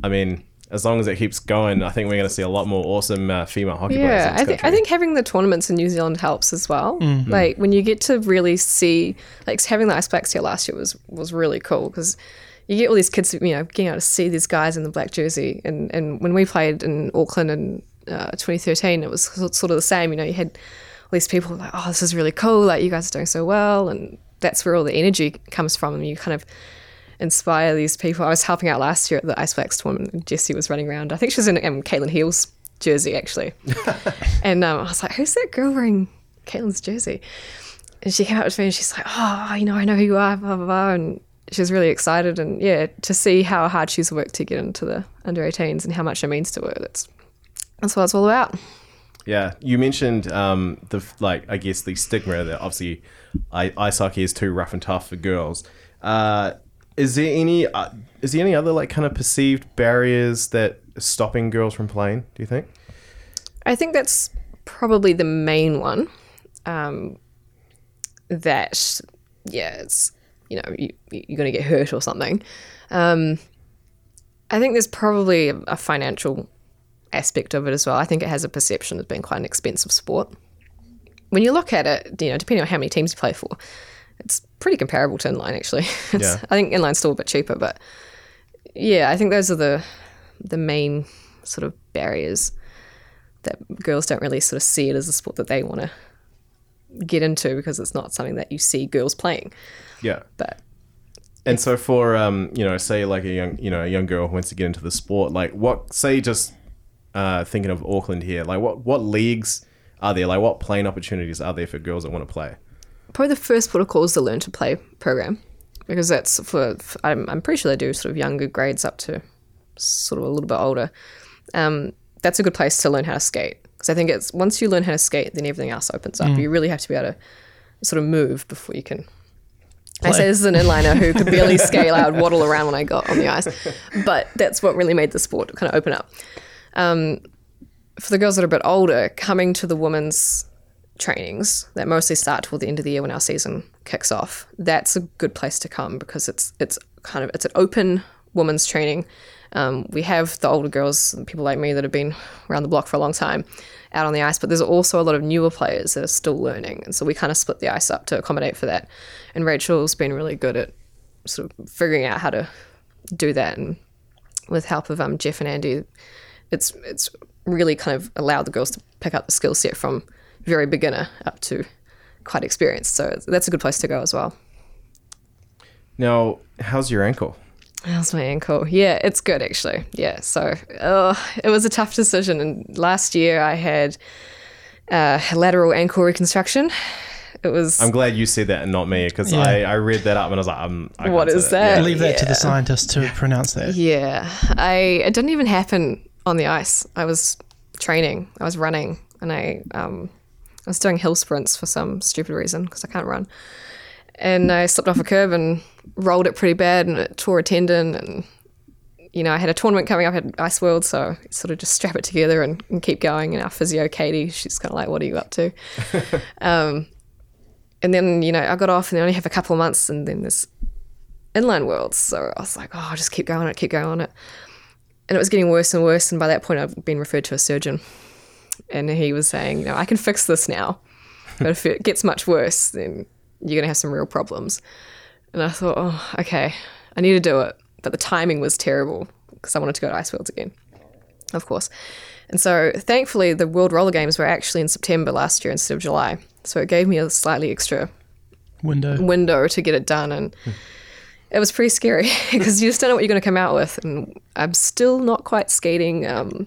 I mean, as long as it keeps going, I think we're going to see a lot more awesome uh, female hockey players. Yeah, in I think I think having the tournaments in New Zealand helps as well. Like when you get to really see, like having the Ice Blacks here last year was was really cool because you get all these kids, you know, getting able to see these guys in the black jersey. And and when we played in Auckland in uh, 2013, it was sort of the same. You know, you had all these people like, oh, this is really cool. Like you guys are doing so well, and that's where all the energy comes from. And you kind of inspire these people. I was helping out last year at the Ice Blacks tournament, and Jessie was running around. I think she was in um, Caitlin Heel's jersey actually, [LAUGHS] and um, I was like, "Who's that girl wearing Caitlin's jersey?" And she came up to me and she's like, "Oh, you know, I know who you are." Blah blah blah, and she was really excited. And yeah, to see how hard she's worked to get into the under 18s and how much it means to her. That's that's what it's all about. Yeah, you mentioned um, the like I guess the stigma that obviously Ice hockey is too rough and tough for girls. Uh, is there any uh, is there any other like kind of perceived barriers that stopping girls from playing? Do you think? I think that's probably the main one. Um, that, yeah, it's, you know, you, you're going to get hurt or something. Um, I think there's probably a financial aspect of it as well. I think it has a perception of being quite an expensive sport. When you look at it, you know, depending on how many teams you play for, it's pretty comparable to inline actually. [LAUGHS] It's, Yeah. I think inline's still a bit cheaper, but yeah, I think those are the the main sort of barriers that girls don't really sort of see it as a sport that they want to get into because it's not something that you see girls playing. Yeah. But And so for um, you know, say like a young you know a young girl who wants to get into the sport, like what say just uh, thinking of Auckland here, like what what leagues are there? Like what playing opportunities are there for girls that want to play? probably the first protocol is the learn to play program because that's for, for- I'm, I'm pretty sure they do sort of younger grades up to sort of a little bit older um, that's a good place to learn how to skate because i think it's once you learn how to skate then everything else opens up you really have to be able to sort of move before you can I say this is an inliner who could barely scale. I would waddle around when I got on the ice, but that's what really made the sport kind of open up. Um, for the girls that are a bit older, coming to the women's trainings that mostly start toward the end of the year when our season kicks off, that's a good place to come because it's it's kind of it's an open women's training. Um, we have the older girls, people like me that have been around the block for a long time, out on the ice, but there's also a lot of newer players that are still learning, and so we kind of split the ice up to accommodate for that. And Rachel's been really good at sort of figuring out how to do that, and with help of um, Jeff and Andy, it's it's really kind of allowed the girls to pick up the skill set from very beginner up to quite experienced. So that's a good place to go as well. Now, how's your ankle? How's my ankle? Yeah, it's good actually. Yeah, so uh, it was a tough decision. And last year I had uh, lateral ankle reconstruction. It was. I'm glad you said that and not me because Yeah. I, I read that up and I was like, um, I What can't that? Yeah. Leave that to the scientists to pronounce that. Yeah, I it didn't even happen on the ice. I was training, I was running, and I um, I was doing hill sprints for some stupid reason because I can't run, and I slipped off a curb and rolled it pretty bad, and it tore a tendon, and you know I had a tournament coming up at Ice World, so I sort of just strap it together and, and keep going. And our physio Katie, she's kind of like, "What are you up to?" [LAUGHS] um, and then you know I got off, and they only have a couple of months, and then this inline worlds. So I was like, oh, I'll just keep going on it, keep going on it. And it was getting worse and worse. And by that point, I've been referred to a surgeon. And he was saying, you know, I can fix this now. But if it gets much worse, then you're going to have some real problems. And I thought, oh, okay, I need to do it. But the timing was terrible because I wanted to go to Ice Worlds again, of course. And so thankfully, the World Roller Games were actually in September last year instead of July. So it gave me a slightly extra Window. window to get it done and hmm. It was pretty scary [LAUGHS] because you just don't know what you're going to come out with and i'm still not quite skating um,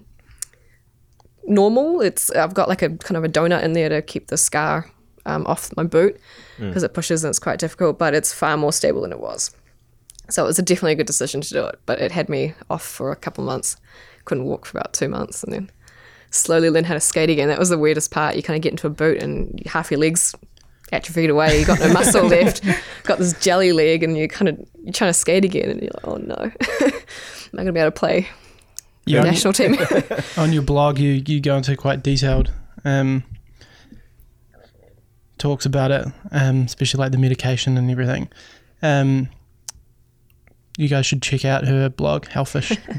normal. It's i've got like a kind of a donut in there to keep the scar um, off my boot because it pushes and it's quite difficult but it's far more stable than it was. So it was a definitely a good decision to do it but it had me off for a couple months. Couldn't walk for about two months and then slowly learn how to skate again. That was the weirdest part. You kind of get into a boot and half your legs atrophied away. You got no muscle [LAUGHS] left. Got this jelly leg, and you kind of you're trying to skate again, and you're like, oh no, I'm I going to be able to play You the national team? [LAUGHS] on your blog, you, you go into quite detailed um, talks about it, um, especially like the medication and everything. Um, you guys should check out her blog, [LAUGHS]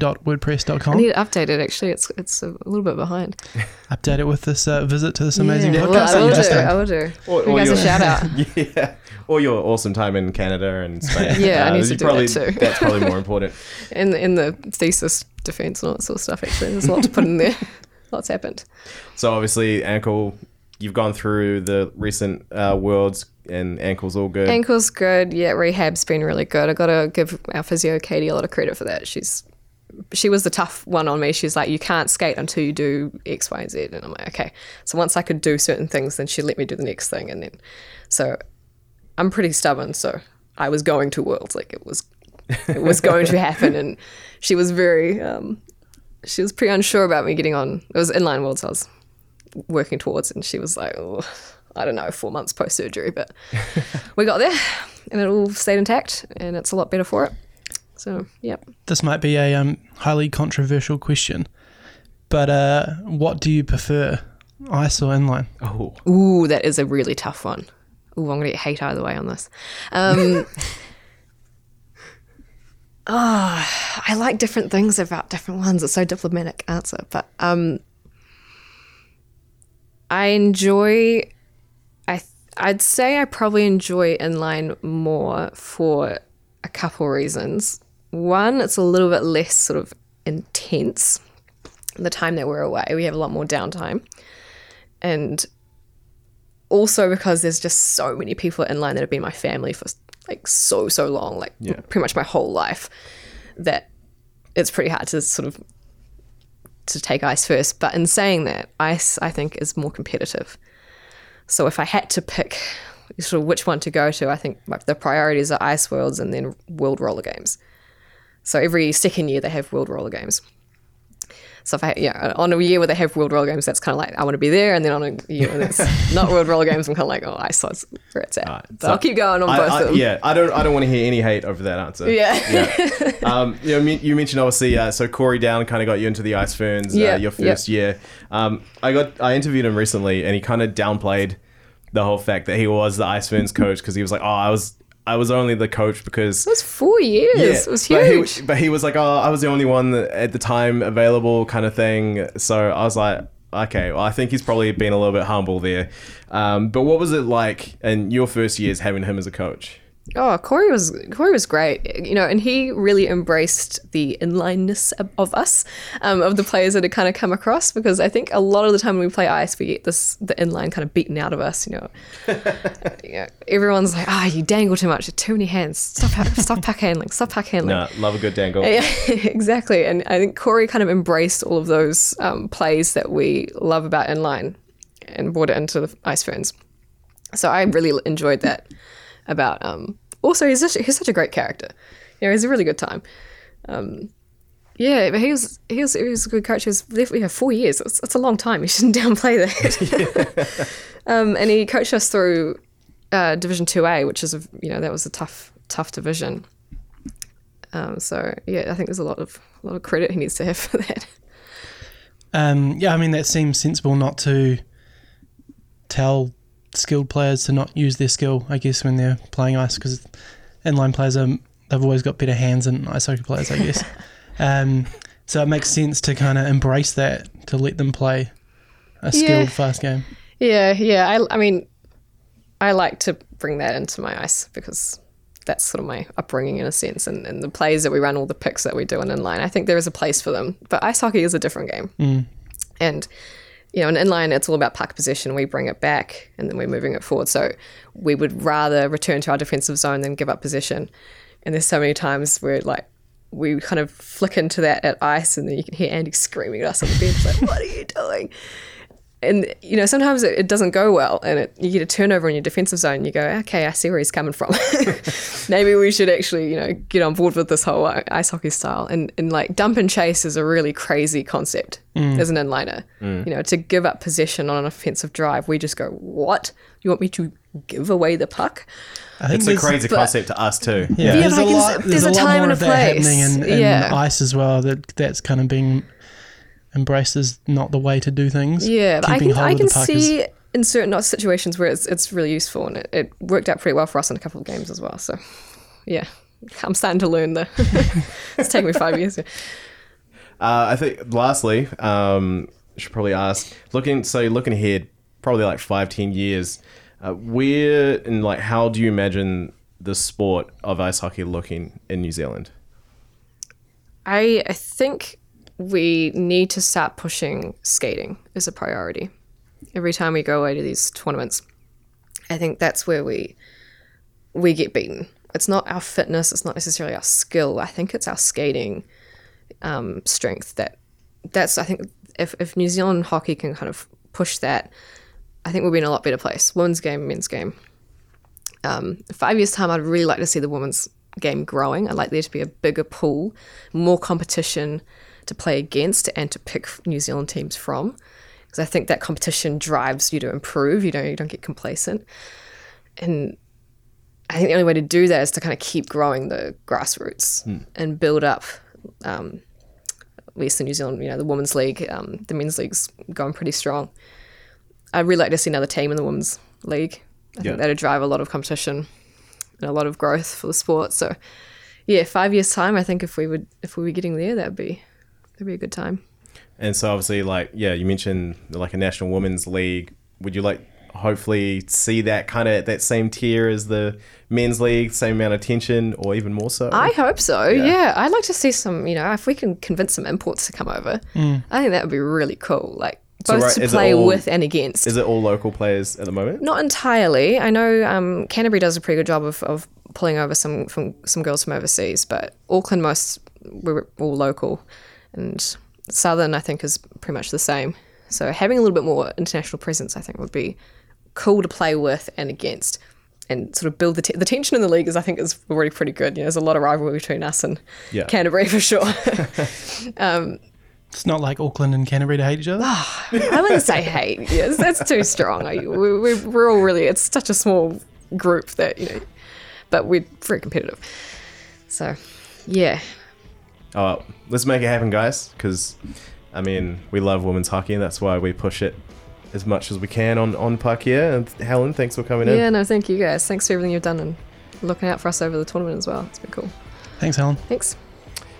I need to update it. Actually, it's it's a little bit behind. [LAUGHS] Update it with this uh, visit to this amazing Yeah. podcast Well, I will just do. done. I will do. Or- you or guys a shout out. [LAUGHS] yeah. Or your awesome time in Canada and Spain. Uh, Yeah, I need to do probably, that too. That's probably more important. in the, in the thesis defense and all that sort of stuff. Actually, there's a lot to put in there. Lots happened. So obviously, ankle. You've gone through the recent uh, worlds, and ankle's all good. Ankle's good. Yeah, rehab's been really good. I got to give our physio Katie a lot of credit for that. She's she was the tough one on me. She's like, you can't skate until you do X, Y, and Z. And I'm like, okay. So once I could do certain things, then she let me do the next thing. And then, so I'm pretty stubborn. So I was going to worlds, like it was, it was going to happen. And she was very, um, she was pretty unsure about me getting on. It was inline worlds I was working towards, and she was like, oh, I don't know, four months post surgery, but we got there, and it all stayed intact, and it's a lot better for it. So, yep. This might be a um, highly controversial question, but uh, what do you prefer, ice or inline? oh, Ooh, that is a really tough one. Ooh, I'm gonna get hate either way on this. Um, oh, [LAUGHS] I like different things about different ones. It's so diplomatic answer, but um, I enjoy. I'd say I probably enjoy inline more for a couple reasons. One, it's a little bit less sort of intense. The time that we're away, we have a lot more downtime, and also because there's just so many people in line that have been my family for like so so long like pretty much my whole life that it's pretty hard to sort of to take ice first but in saying that ice i think is more competitive so if i had to pick sort of which one to go to i think like the priorities are ice worlds and then world roller games. So every second year they have world roller games So if I, yeah, on a year where they have World Roller Games, that's kind of like I want to be there, and then on a year when it's [LAUGHS] not World Roller Games, I'm kind of like, oh, I saw where it's at. But So I'll keep going on I- both I- of them. Yeah, I don't. I don't want to hear any hate over that answer. Yeah. yeah. [LAUGHS] Um, you know, you mentioned obviously. Uh, so Corey Down kind of got you into the Ice Fernz. Yeah, Uh, your yeah. first year. Um, I got. I interviewed him recently, and he kind of downplayed the whole fact that he was the Ice Fernz coach because he was like, "Oh, I was. I was only the coach because." It was four years. it was but huge. he, but he was like, "Oh, I was the only one that, at the time available," kind of thing. So I was like, "Okay, well, I think he's probably been a little bit humble there." Um, but what was it like in your first years having him as a coach? Oh, Corey was Corey was great, you know, and he really embraced the inlineness of, of us, um, of the players that had kind of come across. Because I think a lot of the time when we play ice, we get this the inline kind of beaten out of us. You know, [LAUGHS] you know everyone's like, "Ah, you dangle too much, too many hands. Stop, stop puck handling. Stop puck handling." Nah, love a good dangle. Yeah, [LAUGHS] exactly. And I think Corey kind of embraced all of those um, plays that we love about inline and brought it into the Ice Fernz. So I really enjoyed that about. Um, also, he's, just, he's such a great character. You know, he's a really good time. Um, yeah, but he was he was he was a good coach. He was there for four years. That's a long time. You shouldn't [LAUGHS] downplay that. [LAUGHS] um, and he coached us through uh, Division Two A, which is a you know that was a tough tough division. Um, so yeah, I think there's a lot of a lot of credit he needs to have [LAUGHS] for that. Um, yeah, I mean that seems sensible not to tell skilled players to not use their skill. I guess when they're playing ice, because inline players are they've always got better hands than ice hockey players, I guess. [LAUGHS] um, so it makes sense to kind of embrace that to let them play a skilled Yeah. fast game. Yeah, yeah. I, I mean, I like to bring that into my ice because that's sort of my upbringing in a sense. And, and the plays that we run, all the picks that we do in inline, I think there is a place for them. But ice hockey is a different game. And, you know, in inline, it's all about puck possession. We bring it back and then we're moving it forward. So we would rather return to our defensive zone than give up possession. And there's so many times where, like, we kind of flick into that at ice, and then you can hear Andy screaming at us on the bench, like, "What are you doing?" And you know sometimes it, it doesn't go well and it, you get a turnover in your defensive zone and you go okay i see where he's coming from [LAUGHS] maybe we should actually you know get on board with this whole ice hockey style and, and like dump and chase is a really crazy concept as an inliner you know to give up possession on an offensive drive we just go what you want me to give away the puck It's a crazy but- concept to us too. Yeah, Yeah, there's but a I can lot. There's, there's a a lot time more and a of that happening in, place. in Yeah. ice as well. That that's kind of being embraced as not the way to do things. Yeah, but I can I can the is- see in certain situations where it's it's really useful and it, it worked out pretty well for us in a couple of games as well. So yeah, I'm starting to learn the. [LAUGHS] it's taken me five years. Uh, I think lastly, um, I should probably ask looking so looking ahead, probably like five, ten years, uh, where and like how do you imagine the sport of ice hockey looking in New Zealand? I I think we need to start pushing skating as a priority. Every time we go away to these tournaments, I think that's where we we get beaten. It's not our fitness. It's not necessarily our skill. I think it's our skating um, strength that that's. I think if if New Zealand hockey can kind of push that, I think we'll be in a lot better place. Women's game, men's game. Um, five years time, I'd really like to see the women's game growing. I'd like there to be a bigger pool, more competition to play against and to pick New Zealand teams from. Because I think that competition drives you to improve. You don't you don't get complacent. And I think the only way to do that is to kind of keep growing the grassroots and build up. Um, at least in New Zealand, you know, the women's league, um, the men's league's going pretty strong. I'd really like to see another team in the women's league. I Yeah. think that'd drive a lot of competition and a lot of growth for the sport. So, yeah, five years time, I think if we would if we were getting there, that'd be that'd be a good time. And so obviously, like yeah, you mentioned like a national women's league. Would you like hopefully see that kind of that same tier as the men's league, same amount of tension, or even more so? I hope so. Yeah. I'd like to see some. You know, if we can convince some imports to come over, I think that would be really cool. Like So, both right, to play all- with and against. Is it all local players at the moment? Not entirely. I know um, Canterbury does a pretty good job of, of pulling over some from some girls from overseas, but Auckland most we're all local, and Southern I think is pretty much the same. So having a little bit more international presence, I think, would be cool to play with and against, and sort of build the te- the tension in the league is I think is already pretty good. You know, there's a lot of rivalry between us and Yeah. Canterbury for sure. [LAUGHS] [LAUGHS] um, It's not like Auckland and Canterbury to hate each other. I wouldn't say hate. Yes, that's too strong. I- we- we- We're all really, it's such a small group that, you know, but we're very competitive. So, yeah. Oh, let's make it happen, guys. Because, I mean, we love women's hockey, and that's why we push it as much as we can on on Puck Yeah. And Helen, thanks for coming Yeah, in. Yeah, no, thank you guys. Thanks for everything you've done and looking out for us over the tournament as well. It's been cool. Thanks, Helen. Thanks.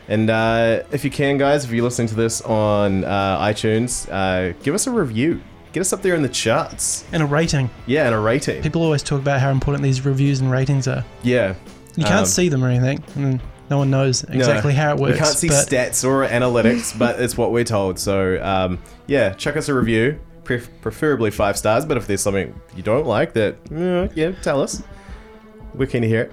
And uh, if you can, guys, if you're listening to this on uh, iTunes, uh, give us a review. Get us up there in the charts. And a rating. Yeah, and a rating. People always talk about how important these reviews and ratings are. Yeah. You can't Um, see them or anything, and no one knows exactly how it works. We can't see but stats or analytics, but it's what we're told. So, um, yeah, chuck us a review, pref- preferably five stars. But if there's something you don't like, that uh, yeah, tell us. We're keen to hear it.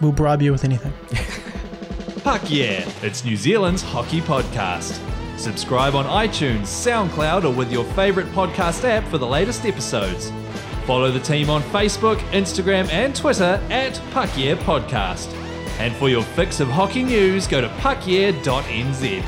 we'll bribe you with anything. [LAUGHS] Puck Yeah, it's New Zealand's hockey podcast. Subscribe on iTunes, SoundCloud, or with your favourite podcast app for the latest episodes. Follow the team on Facebook, Instagram, and Twitter at Puck Yeah Podcast. And for your fix of hockey news, go to puckyeah.nz.